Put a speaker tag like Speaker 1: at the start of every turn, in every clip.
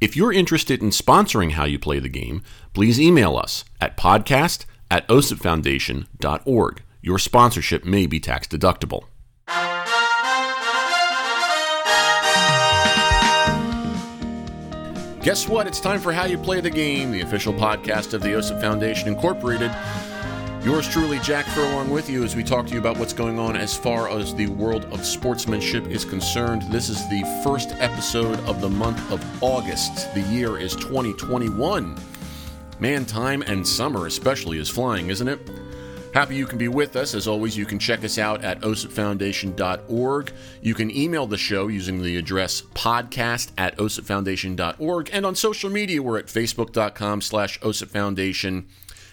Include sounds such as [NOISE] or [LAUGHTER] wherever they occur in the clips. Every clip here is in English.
Speaker 1: If you're interested in sponsoring How You Play the Game, please email us at podcast at osipfoundation.org. Your sponsorship may be tax deductible. Guess what? It's time for How You Play the Game, the official podcast of the OSIP Foundation Incorporated. Yours truly, Jack Furlong, with you as we talk to you about what's going on as far as the world of sportsmanship is concerned. This is the first episode of the month of August. The year is 2021. Man, time and summer especially is flying, isn't it? Happy you can be with us. As always, you can check us out at osipfoundation.org. You can email the show using the address podcast at osipfoundation.org. And on social media, we're at facebook.com slash osipfoundation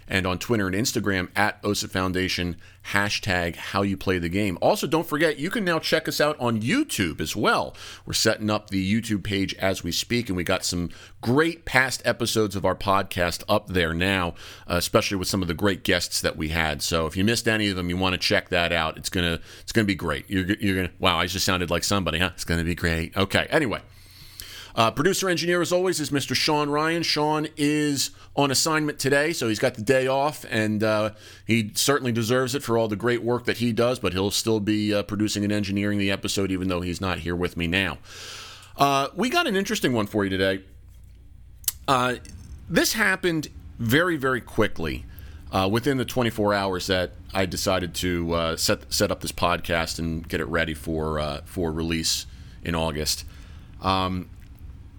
Speaker 1: and on Twitter and Instagram at OSA Foundation, hashtag how you play the game. Also, don't forget, you can now check us out on YouTube as well. We're setting up the YouTube page as we speak, and we got some great past episodes of our podcast up there now, uh, especially with some of the great guests that we had. So if you missed any of them, you want to check that out. It's gonna it's gonna be great. You're, you're gonna wow, I just sounded like somebody, huh? It's gonna be great. Okay, anyway. Uh, producer engineer, as always, is Mr. Sean Ryan. Sean is on assignment today, so he's got the day off, and uh, he certainly deserves it for all the great work that he does, but he'll still be uh, producing and engineering the episode, even though he's not here with me now. Uh, we got an interesting one for you today. Uh, this happened very, very quickly. Uh, within the 24 hours that I decided to set set up this podcast and get it ready for for release in August, um,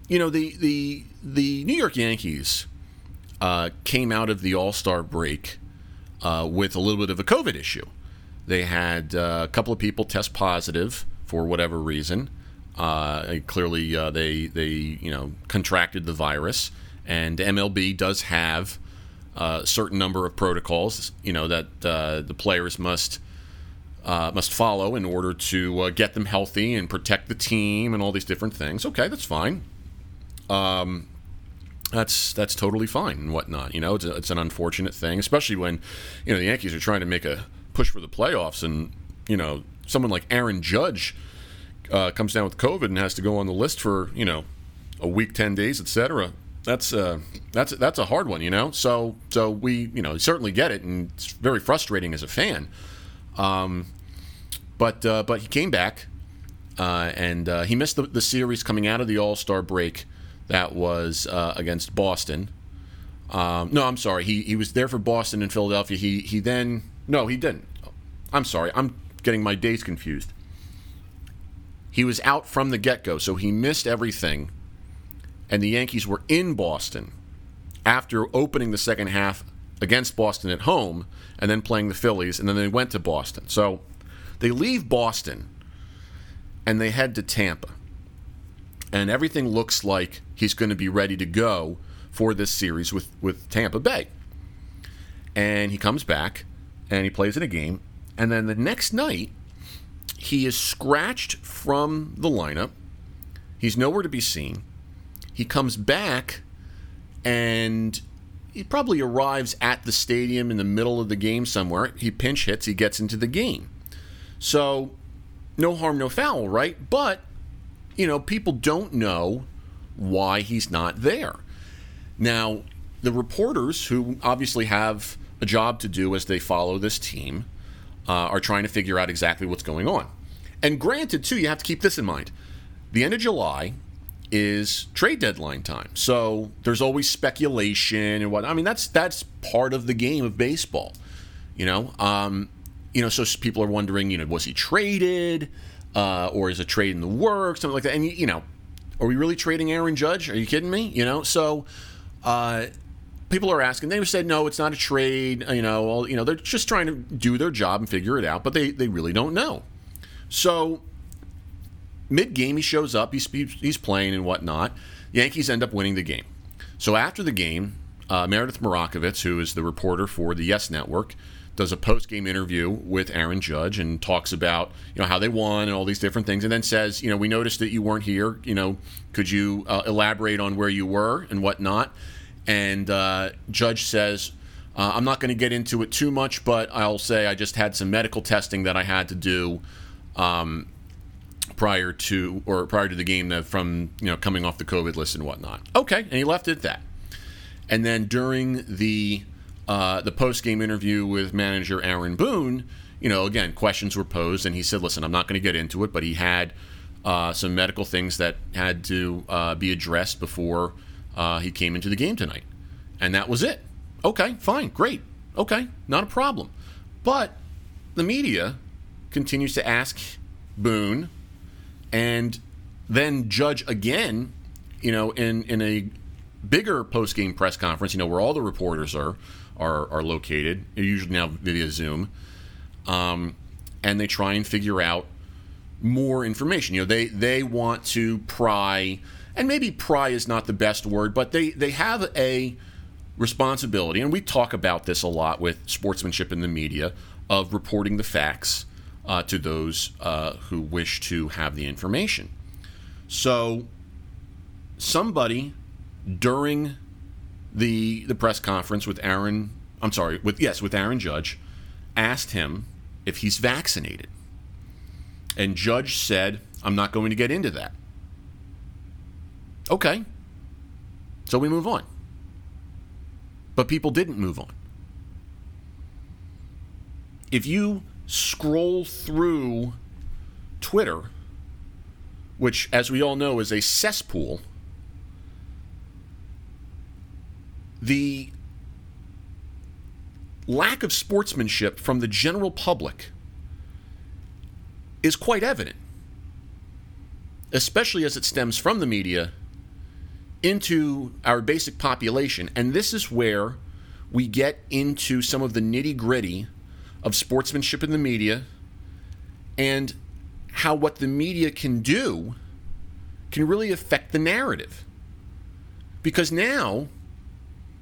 Speaker 1: you know the the the New York Yankees uh, came out of the All Star break uh, with a little bit of a COVID issue. They had uh, a couple of people test positive for whatever reason. Uh, clearly, uh, they they you know contracted the virus, and MLB does have a certain number of protocols you know that uh, the players must. must follow in order to get them healthy and protect the team and all these different things. Okay, that's fine um, that's that's totally fine and whatnot. You know, it's, a, it's an unfortunate thing, especially when you know the Yankees are trying to make a push for the playoffs, and you know someone like Aaron Judge uh, comes down with COVID and has to go on the list for you know a week, ten days, etc. That's uh, that's that's a hard one, you know. So so we you know certainly get it, and it's very frustrating as a fan. Um, but uh, but he came back, uh, and uh, he missed the, the series coming out of the All Star break that was uh, against Boston. Um, no, I'm sorry. He he was there for Boston and Philadelphia. He he then no, he didn't. I'm sorry. I'm getting my days confused. He was out from the get go, so he missed everything. And the Yankees were in Boston after opening the second half against Boston at home and then playing the Phillies, and then they went to Boston. So they leave Boston and they head to Tampa and everything looks like he's going to be ready to go for this series with, with Tampa Bay. And he comes back and he plays in a game. And then the next night, he is scratched from the lineup. He's nowhere to be seen. He comes back and he probably arrives at the stadium in the middle of the game somewhere. He pinch hits, he gets into the game. So, no harm, no foul, right? But you know, people don't know why he's not there. Now, the reporters who obviously have a job to do as they follow this team uh, are trying to figure out exactly what's going on. And granted, too, you have to keep this in mind. The end of July is trade deadline time, so there's always speculation and what. I mean, that's that's part of the game of baseball, you know. Um, you know, so people are wondering, you know, was he traded? Uh, or is a trade in the works, something like that. And you know, are we really trading Aaron Judge? Are you kidding me? You know, so uh, people are asking. They said no, it's not a trade. You know, you know, they're just trying to do their job and figure it out, but they they really don't know. So mid game, he shows up. He's he's playing and whatnot. Yankees end up winning the game. So after the game, uh, Meredith Marakovits, who is the reporter for the Yes Network, does a post game interview with Aaron Judge and talks about you know how they won and all these different things, and then says, you know, we noticed that you weren't here. You know, could you uh, elaborate on where you were and whatnot? And uh, Judge says, uh, I'm not going to get into it too much, but I'll say I just had some medical testing that I had to do. Um, prior to or prior to the game that from you know coming off the COVID list and whatnot. Okay, and he left it at that. And then during the uh, the post game interview with manager Aaron Boone, you know, again questions were posed, and he said, "Listen, I'm not going to get into it," but he had uh, some medical things that had to uh, be addressed before uh, he came into the game tonight, and that was it. Okay, fine, great, okay, not a problem. But the media continues to ask Boone and then judge again, you know, in in a bigger post game press conference, you know, where all the reporters are are, are located, usually now via Zoom, um, and they try and figure out more information. You know, they they want to pry, and maybe pry is not the best word, but they they have a responsibility, and we talk about this a lot with sportsmanship in the media of reporting the facts uh, to those uh, who wish to have the information. So, somebody during the the press conference with Aaron, I'm sorry, with yes, with Aaron Judge, asked him if he's vaccinated, and Judge said, "I'm not going to get into that." Okay, so we move on. But people didn't move on. If you scroll through Twitter, which, as we all know, is a cesspool, the lack of sportsmanship from the general public is quite evident, especially as it stems from the media into our basic population. And this is where we get into some of the nitty gritty of sportsmanship in the media and how what the media can do can really affect the narrative. Because now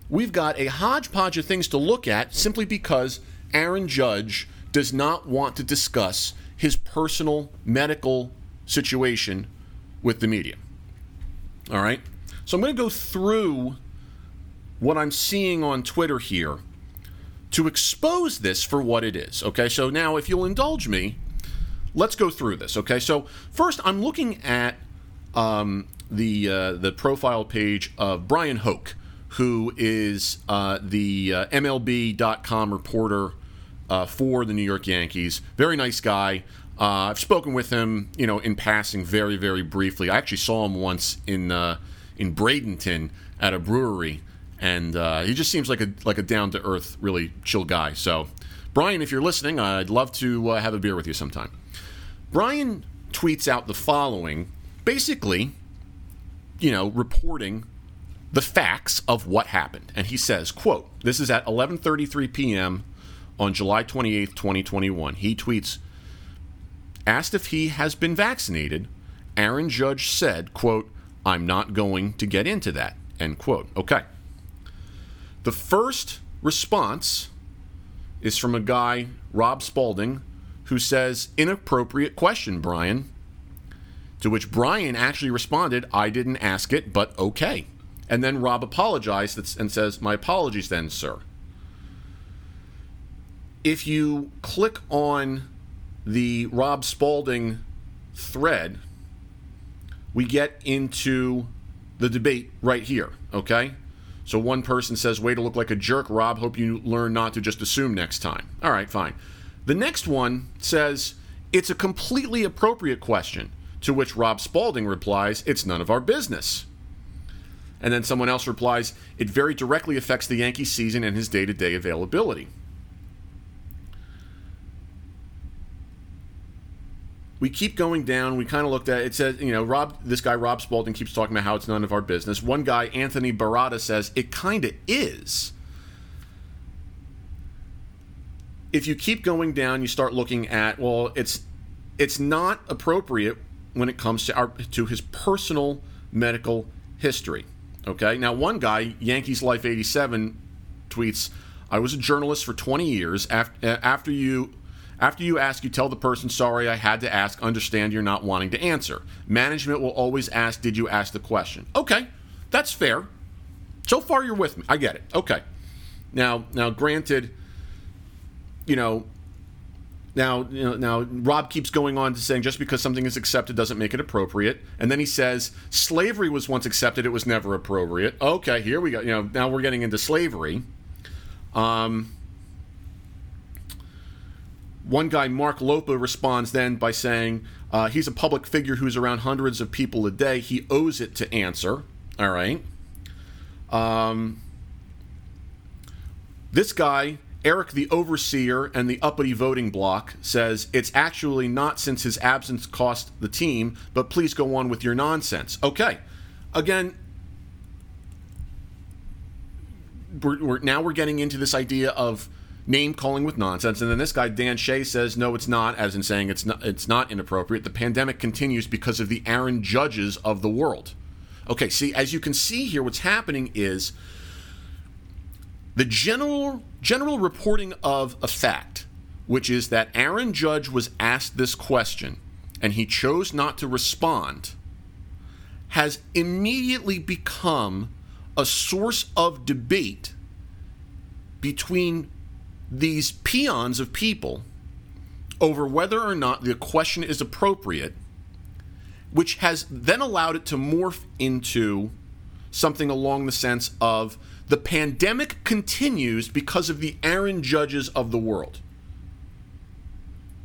Speaker 1: we've got a hodgepodge of things to look at simply because Aaron Judge does not want to discuss his personal medical situation with the media. All right? So I'm going to go through what I'm seeing on Twitter here to expose this for what it is. Okay, so now if you'll indulge me, let's go through this. Okay, so first I'm looking at um, the uh, the profile page of Brian Hoch, who is uh, the uh, MLB.com reporter uh, for the New York Yankees. Very nice guy. Uh, I've spoken with him, you know, in passing, very, very briefly. I actually saw him once in uh, in Bradenton at a brewery and uh, he just seems like a like a down to earth, really chill guy. So, Brian, if you're listening, I'd love to have a beer with you sometime. Brian tweets out the following, basically, you know, reporting the facts of what happened, and he says, "quote This is at 11:33 p.m. on July 28th, 2021." He tweets, "Asked if he has been vaccinated, Aaron Judge said, quote." I'm not going to get into that. End quote. Okay. The first response is from a guy, Rob Spalding, who says, Inappropriate question, Brian. To which Brian actually responded, I didn't ask it, but okay. And then Rob apologized and says, My apologies then, sir. If you click on the Rob Spalding thread, we get into the debate right here, okay? So one person says, Way to look like a jerk, Rob. Hope you learn not to just assume next time. All right, fine. The next one says, It's a completely appropriate question. To which Rob Spalding replies, It's none of our business. And then someone else replies, It very directly affects the Yankee season and his day to day availability. we keep going down. We kind of looked at it. Says you know Rob, this guy Rob Spalding keeps talking about how it's none of our business. One guy Anthony Barada says it kind of is. If you keep going down, you start looking at well, it's it's not appropriate when it comes to our to his personal medical history. Okay. Now, one guy, Yankees Life 87, tweets, I was a journalist for 20 years. After, uh, after you. After you ask, you tell the person, sorry, I had to ask, understand you're not wanting to answer. Management will always ask, did you ask the question? Okay, that's fair. So far, you're with me. I get it. Okay. Now, now, granted, you know, now, you know, now Rob keeps going on to saying just because something is accepted doesn't make it appropriate, and then he says slavery was once accepted; it was never appropriate. Okay, here we go. You know, now we're getting into slavery. Um, one guy, Mark Lopa, responds then by saying uh, he's a public figure who's around hundreds of people a day. He owes it to answer. All right. Um, this guy, Eric the Overseer and the uppity voting block, says it's actually not since his absence cost the team, but please go on with your nonsense. Okay. Again, we're, we're, now we're getting into this idea of name calling with nonsense, and then this guy Dan Shea says no, it's not, as in saying it's not it's not inappropriate. The pandemic continues because of the Aaron Judges of the world. Okay, see, as you can see here, what's happening is the general general reporting of a fact, which is that Aaron Judge was asked this question and he chose not to respond, has immediately become a source of debate between these peons of people over whether or not the question is appropriate, which has then allowed it to morph into something along the sense of the pandemic continues because of the Aaron Judges of the world.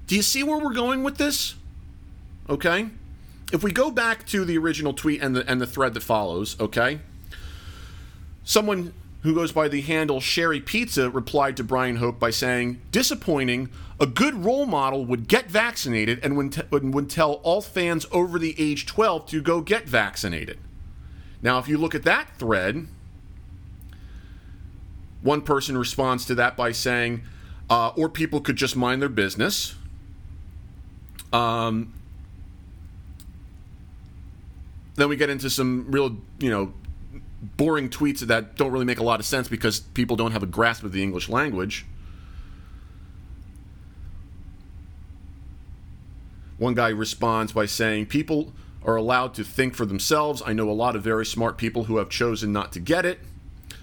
Speaker 1: Do you see where we're going with this? Okay? If we go back to the original tweet and the and the thread that follows, okay? Someone who goes by the handle Sherry Pizza replied to Brian Hoch by saying, "Disappointing. A good role model would get vaccinated and would, t- would tell all fans over the age 12 to go get vaccinated." Now, if you look at that thread, one person responds to that by saying, uh, or people could just mind their business. Um, then we get into some real, you know, boring tweets that don't really make a lot of sense because people don't have a grasp of the English language. One guy responds by saying, People are allowed to think for themselves. I know a lot of very smart people who have chosen not to get it.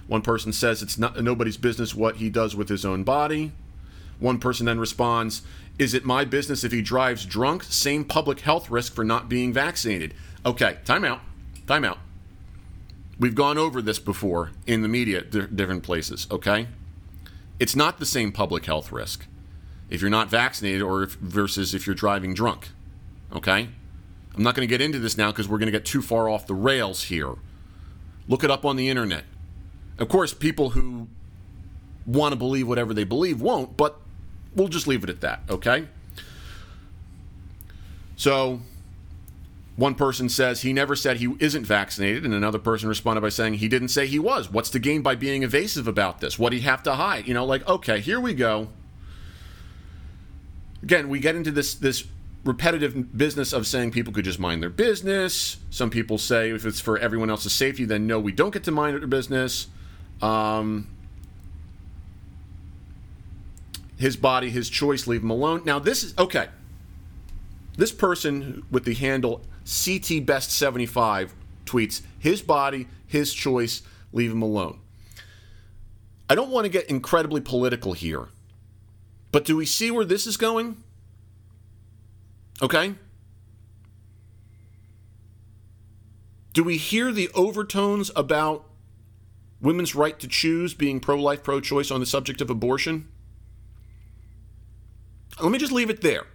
Speaker 1: One person says it's not nobody's business what he does with his own body. One person then responds, "Is it my business if he drives drunk? Same public health risk for not being vaccinated." Okay, time out. Time out. We've gone over this before in the media, different places, okay? It's not the same public health risk if you're not vaccinated or if, versus if you're driving drunk, okay? I'm not going to get into this now because we're going to get too far off the rails here. Look it up on the internet. Of course, people who want to believe whatever they believe won't, but we'll just leave it at that, okay? So, one person says he never said he isn't vaccinated, and another person responded by saying he didn't say he was. What's the gain by being evasive about this? What do you have to hide? You know, like, okay, here we go. Again, we get into this this repetitive business of saying people could just mind their business. Some people say if it's for everyone else's safety, then no, we don't get to mind their business. Um, his body, his choice, leave him alone. Now, this is okay. This person with the handle CT Best 75 tweets his body, his choice, leave him alone. I don't want to get incredibly political here, but do we see where this is going? Okay? Do we hear the overtones about women's right to choose being pro life, pro choice on the subject of abortion? Let me just leave it there.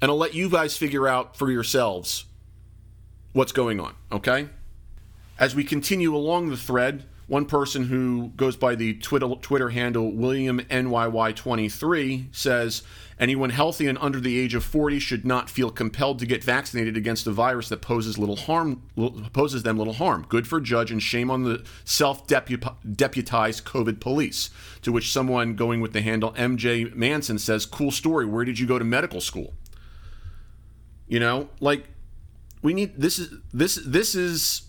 Speaker 1: And I'll let you guys figure out for yourselves what's going on, okay? As we continue along the thread, one person who goes by the Twitter, handle William NYY23 says anyone healthy and under the age of 40 should not feel compelled to get vaccinated against a virus that poses little harm poses them little harm. Good for judge and shame on the self-deputized COVID police. To which someone going with the handle MJ Manson says, "Cool story. Where did you go to medical school?" You know, like we need this is this this is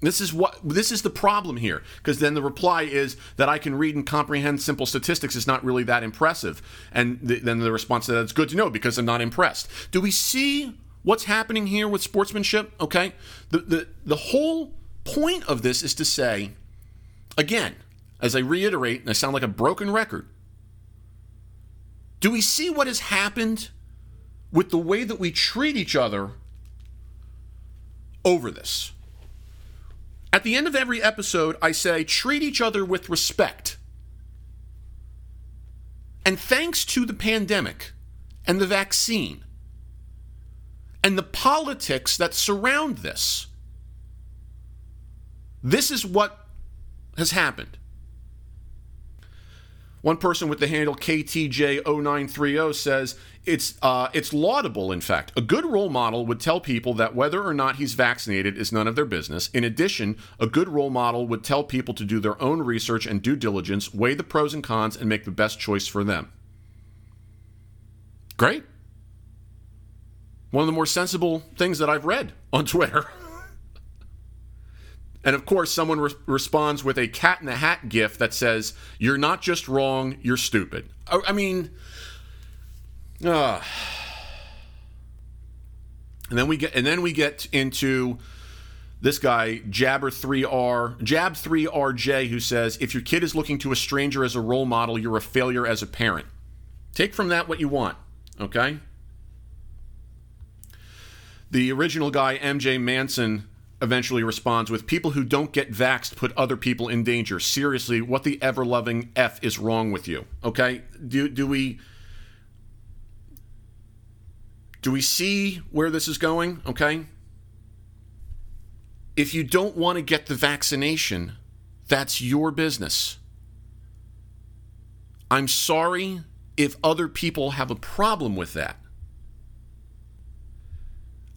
Speaker 1: This is what this is the problem here because then the reply is that I can read and comprehend simple statistics is not really that impressive, and th- then the response to that is good to know because I'm not impressed. Do we see what's happening here with sportsmanship? Okay, the the the whole point of this is to say, again, as I reiterate, and I sound like a broken record. Do we see what has happened with the way that we treat each other over this? At the end of every episode, I say treat each other with respect. And thanks to the pandemic and the vaccine and the politics that surround this, this is what has happened. One person with the handle KTJ0930 says it's uh, it's laudable. In fact, a good role model would tell people that whether or not he's vaccinated is none of their business. In addition, a good role model would tell people to do their own research and due diligence, weigh the pros and cons, and make the best choice for them. Great. One of the more sensible things that I've read on [LAUGHS] Twitter. And of course, someone re- responds with a cat in the hat gif that says, You're not just wrong, you're stupid. I, I mean, uh, and then we get and then we get into this guy Jabber3R Jab3RJ who says if your kid is looking to a stranger as a role model, you're a failure as a parent. Take from that what you want, okay? The original guy MJ Manson eventually responds with people who don't get vaxxed put other people in danger. Seriously, what the ever loving F is wrong with you? Okay? Do, do we. Do we see where this is going? Okay? If you don't want to get the vaccination, that's your business. I'm sorry if other people have a problem with that.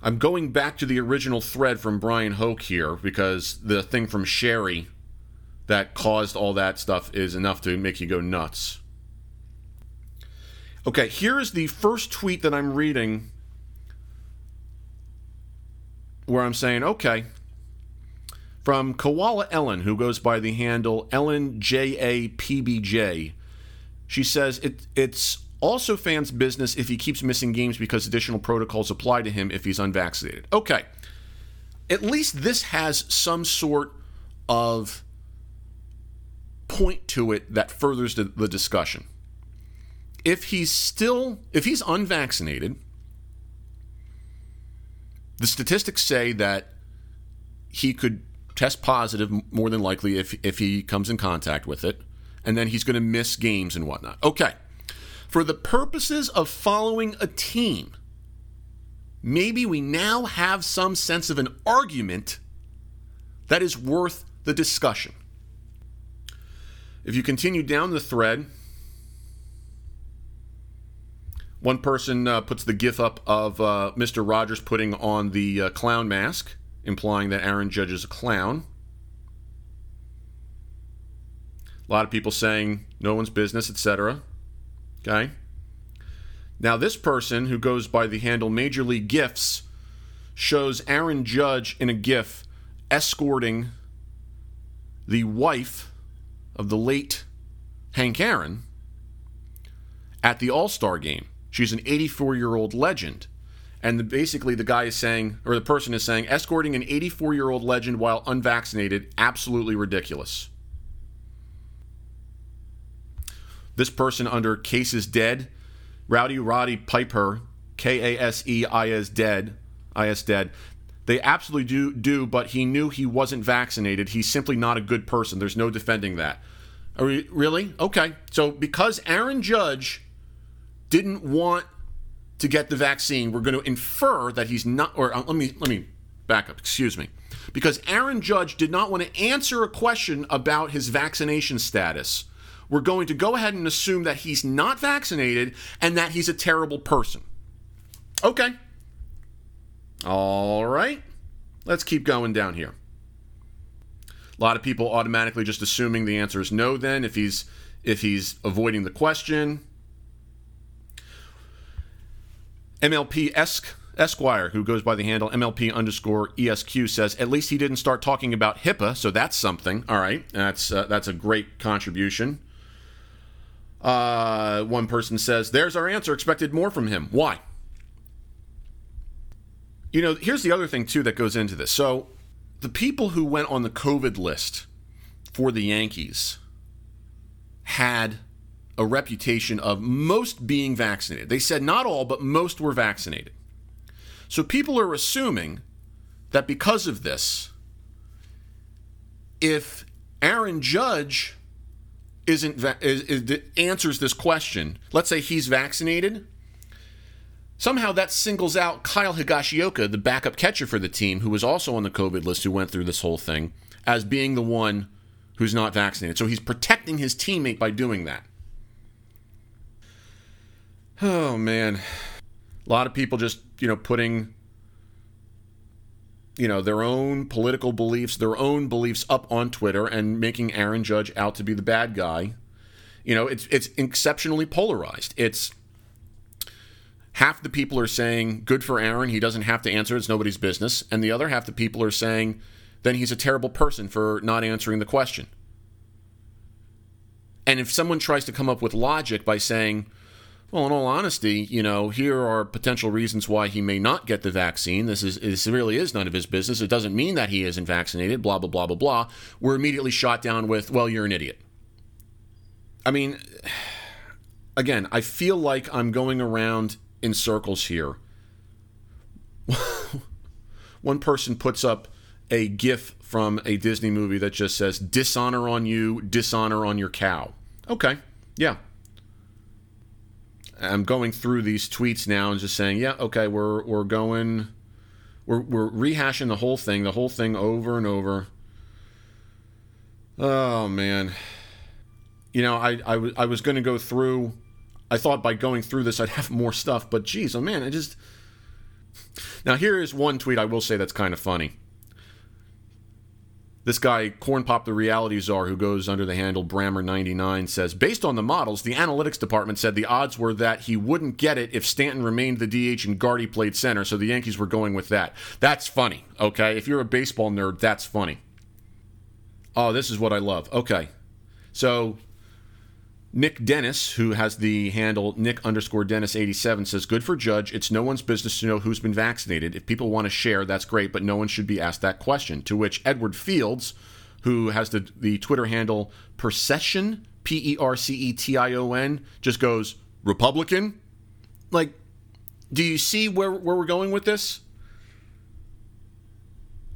Speaker 1: I'm going back to the original thread from Brian Hoch here because the thing from Sherry that caused all that stuff is enough to make you go nuts. Okay, here is the first tweet that I'm reading where I'm saying, okay, from Koala Ellen, who goes by the handle Ellen JAPBJ. She says it, it's also, fans' business if he keeps missing games because additional protocols apply to him if he's unvaccinated. Okay. At least this has some sort of point to it that furthers the, the discussion. If he's still, if he's unvaccinated, the statistics say that he could test positive more than likely if, if he comes in contact with it, and then he's going to miss games and whatnot. Okay for the purposes of following a team, maybe we now have some sense of an argument that is worth the discussion. If you continue down the thread, one person uh, puts the gif up of uh, Mr. Rogers putting on the uh, clown mask, implying that Aaron Judge is a clown. A lot of people saying no one's business, etc. Okay. Now, this person who goes by the handle Major League Gifts shows Aaron Judge in a GIF escorting the wife of the late Hank Aaron at the All Star game. She's an 84 year old legend. And the, basically, the guy is saying, or the person is saying, escorting an 84 year old legend while unvaccinated, absolutely ridiculous. This person under Case is Dead, Rowdy Roddy Piper, K A S E I S Dead, I S Dead. They absolutely do do, but he knew he wasn't vaccinated. He's simply not a good person. There's no defending that. Are we, really? Okay. So because Aaron Judge didn't want to get the vaccine, we're going to infer that he's not. Or uh, let me let me back up. Excuse me. Because Aaron Judge did not want to answer a question about his vaccination status we're going to go ahead and assume that he's not vaccinated and that he's a terrible person. Okay. All right. Let's keep going down here. A lot of people automatically just assuming the answer is no then if he's if he's avoiding the question. MLP esque Esquire, who goes by the handle MLP underscore ESQ, says at least he didn't start talking about HIPAA, so that's something. All right, that's uh, that's a great contribution. Uh, one person says, "There's our answer. Expected more from him. Why?" You know, here's the other thing too that goes into this. So, the people who went on the COVID list for the Yankees had a reputation of most being vaccinated. They said not all, but most were vaccinated. So people are assuming that because of this, if Aaron Judge isn't is, is, answers this question, let's say he's vaccinated, somehow that singles out Kyle Higashioka, the backup catcher for the team, who was also on the COVID list, who went through this whole thing, as being the one who's not vaccinated. So he's protecting his teammate by doing that. Oh man, a lot of people just you know putting you know their own political beliefs, their own beliefs up on Twitter and making Aaron Judge out to be the bad guy. You know, it's it's exceptionally polarized. It's half the people are saying good for Aaron, he doesn't have to answer, it's nobody's business, and the other half the people are saying then he's a terrible person for not answering the question. And if someone tries to come up with logic by saying, well, in all honesty, you know, here are potential reasons why he may not get the vaccine. This is this really is none of his business. It doesn't mean that he isn't vaccinated. Blah blah blah blah blah. We're immediately shot down with, well, you're an idiot. I mean, [SIGHS] again, I feel like I'm going around in circles here. [LAUGHS] One person puts up a GIF from a Disney movie that just says "dishonor on you, dishonor on your cow." Okay, yeah, I'm going through these tweets now and just saying, yeah, okay, we're we're going, we're we're rehashing the whole thing, the whole thing over and over. Oh man, you know, I I, w- I was going to go through. I thought by going through this I'd have more stuff, but geez, oh man, I just. Now here is one tweet I will say that's kind of funny this guy, Corn Pop the Reality Czar, who goes under the handle Brammer99, says Based on the models, the analytics department said the odds were that he wouldn't get it if Stanton remained the DH and Gardy played center, so the Yankees were going with that. That's funny, okay? If you're a baseball nerd, that's funny. Oh, this is what I love. Okay. So Nick Dennis, who has the handle Nick underscore Dennis 87, says, Good for Judge. It's no one's business to know who's been vaccinated. If people want to share, that's great, but no one should be asked that question. To which Edward Fields, who has the, the Twitter handle Percession, P E R C E T I O N, just goes, Republican? Like, do you see where, where we're going with this?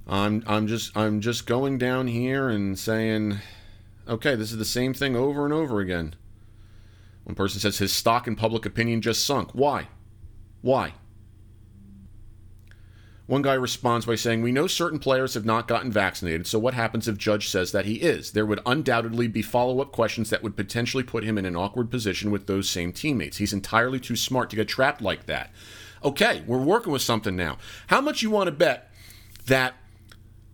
Speaker 1: I'm I'm just I'm just going down here and saying, okay, this is the same thing over and over again. Person says his stock in public opinion just sunk. Why? Why? One guy responds by saying, We know certain players have not gotten vaccinated, so what happens if Judge says that he is? There would undoubtedly be follow up questions that would potentially put him in an awkward position with those same teammates. He's entirely too smart to get trapped like that. Okay, we're working with something now. How much you want to bet that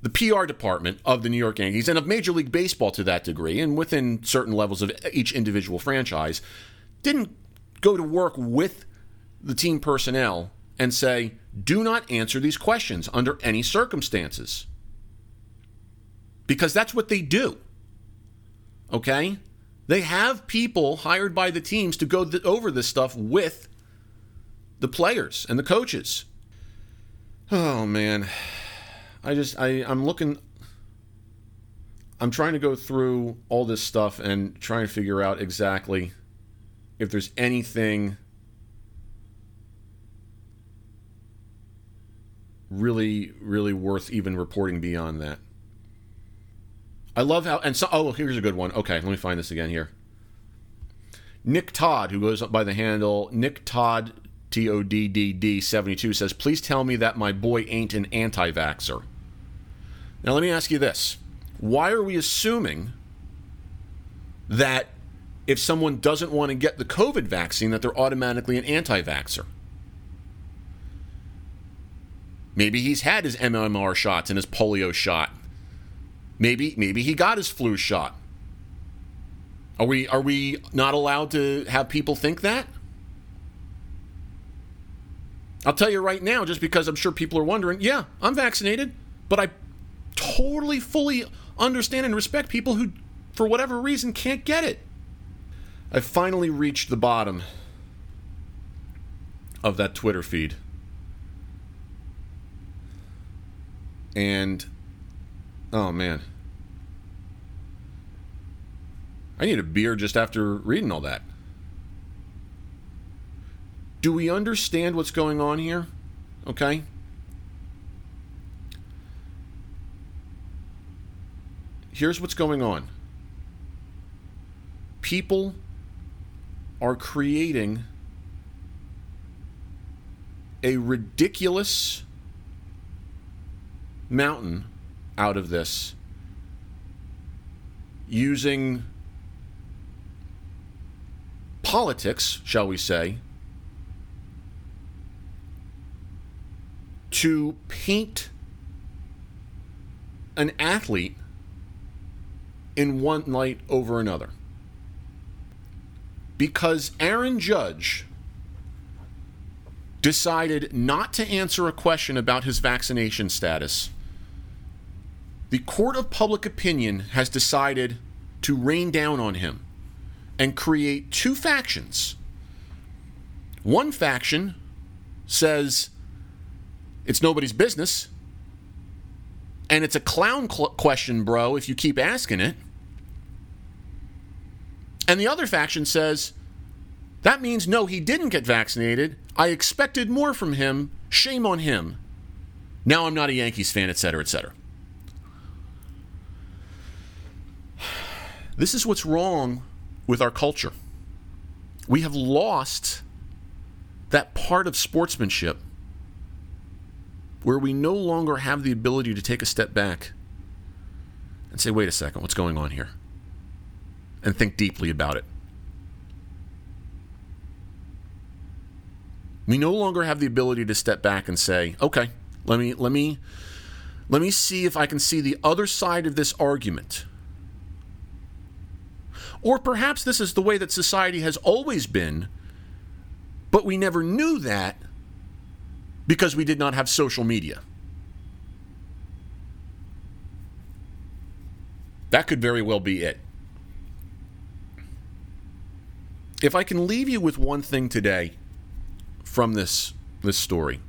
Speaker 1: the PR department of the New York Yankees and of Major League Baseball to that degree, and within certain levels of each individual franchise, didn't go to work with the team personnel and say, do not answer these questions under any circumstances. Because that's what they do. Okay? They have people hired by the teams to go th- over this stuff with the players and the coaches. Oh, man. I just I I'm looking I'm trying to go through all this stuff and trying to figure out exactly if there's anything really really worth even reporting beyond that. I love how and so oh here's a good one. Okay, let me find this again here. Nick Todd, who goes up by the handle Nick Todd T O D D D 72 says, "Please tell me that my boy ain't an anti-vaxer." Now, let me ask you this why are we assuming that if someone doesn't want to get the COVID vaccine, that they're automatically an anti vaxxer? Maybe he's had his MMR shots and his polio shot. Maybe maybe he got his flu shot. Are we are we not allowed to have people think that? I'll tell you right now, just because I'm sure people are wondering, yeah, I'm vaccinated, but I totally, fully understand and respect people who, for whatever reason, can't get it. I've finally reached the bottom of that Twitter feed. And, oh man. I need a beer just after reading all that. Do we understand what's going on here? Okay. Here's what's going on people are creating a ridiculous mountain out of this using politics, shall we say, to paint an athlete in one light over another. Because Aaron Judge decided not to answer a question about his vaccination status, the court of public opinion has decided to rain down on him and create two factions. One faction says it's nobody's business. And it's a clown cl- question, bro, if you keep asking it. And the other faction says that means no, he didn't get vaccinated. I expected more from him. Shame on him. Now I'm not a Yankees fan, etc., etc. [SIGHS] This is what's wrong with our culture. We have lost that part of sportsmanship where we no longer have the ability to take a step back and say, wait a second, what's going on here? And think deeply about it. We no longer have the ability to step back and say, okay, let me let me let me see if I can see the other side of this argument. Or perhaps this is the way that society has always been, but we never knew that because we did not have social media. That could very well be it. If I can leave you with one thing today from this this story,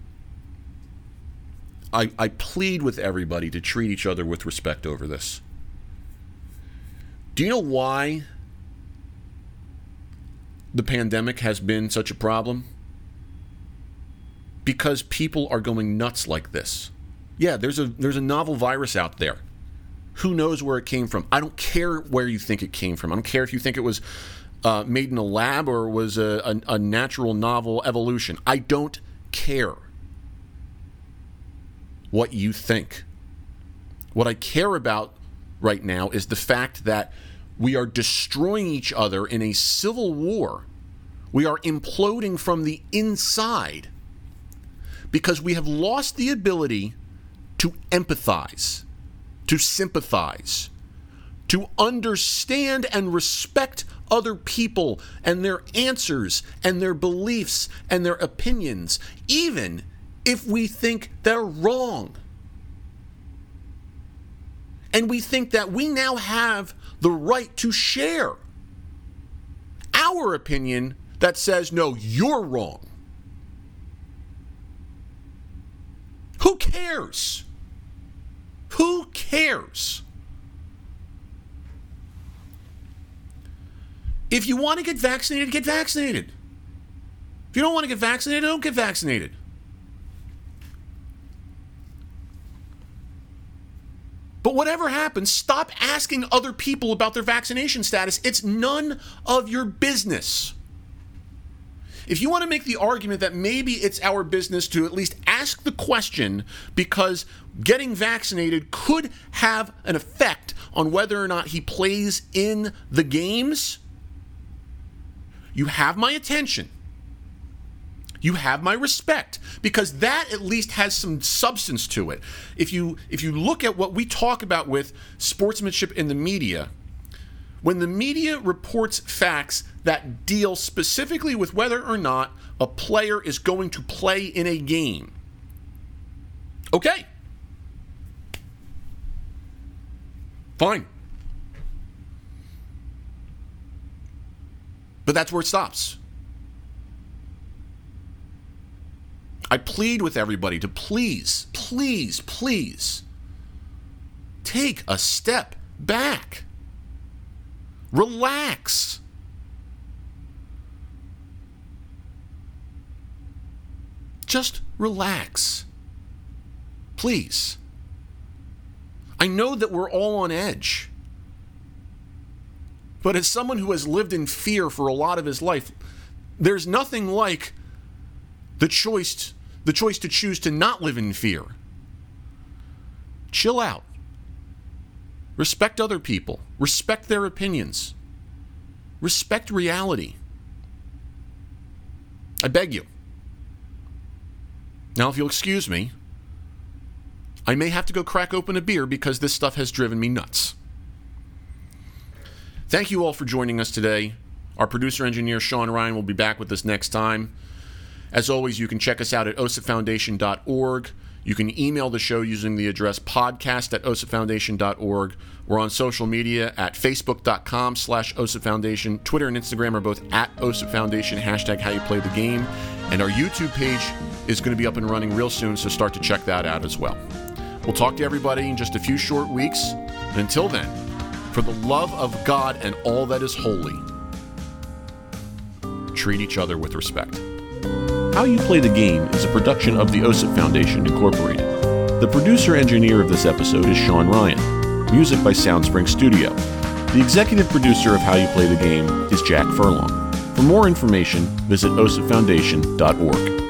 Speaker 1: I, I plead with everybody to treat each other with respect over this. Do you know why the pandemic has been such a problem? because people are going nuts like this. Yeah, there's a there's a novel virus out there. Who knows where it came from? I don't care where you think it came from. I don't care if you think it was uh, made in a lab or was a, a, a natural novel evolution. I don't care what you think. What I care about right now is the fact that we are destroying each other in a civil war. We are imploding from the inside because we have lost the ability to empathize, to sympathize, to understand and respect other people and their answers and their beliefs and their opinions, even if we think they're wrong. And we think that we now have the right to share our opinion that says, no, you're wrong. Who cares? Who cares? If you want to get vaccinated, get vaccinated. If you don't want to get vaccinated, don't get vaccinated. But whatever happens, stop asking other people about their vaccination status. It's none of your business. If you want to make the argument that maybe it's our business to at least ask the question because getting vaccinated could have an effect on whether or not he plays in the games, you have my attention. You have my respect because that at least has some substance to it. If you if you look at what we talk about with sportsmanship in the media, when the media reports facts that deal specifically with whether or not a player is going to play in a game. Okay. Fine. But that's where it stops. I plead with everybody to please, please, please take a step back. Relax. Just relax. Please. I know that we're all on edge. But as someone who has lived in fear for a lot of his life, there's nothing like the choice the choice to choose to not live in fear. Chill out. Respect other people. Respect their opinions. Respect reality. I beg you. Now, if you'll excuse me, I may have to go crack open a beer because this stuff has driven me nuts. Thank you all for joining us today. Our producer engineer Sean Ryan will be back with us next time. As always, you can check us out at osafoundation.org. You can email the show using the address podcast at osafoundation.org. We're on social media at facebook.com slash osipfoundation. Twitter and Instagram are both at osafoundation, hashtag how you play the game. And our YouTube page is going to be up and running real soon, so start to check that out as well. We'll talk to everybody in just a few short weeks. Until then, for the love of God and all that is holy, treat each other with respect. How You Play the Game is a production of the OSIP Foundation, Incorporated. The producer engineer of this episode is Sean Ryan. Music by Soundspring Studio. The executive producer of How You Play the Game is Jack Furlong. For more information, visit osipfoundation.org.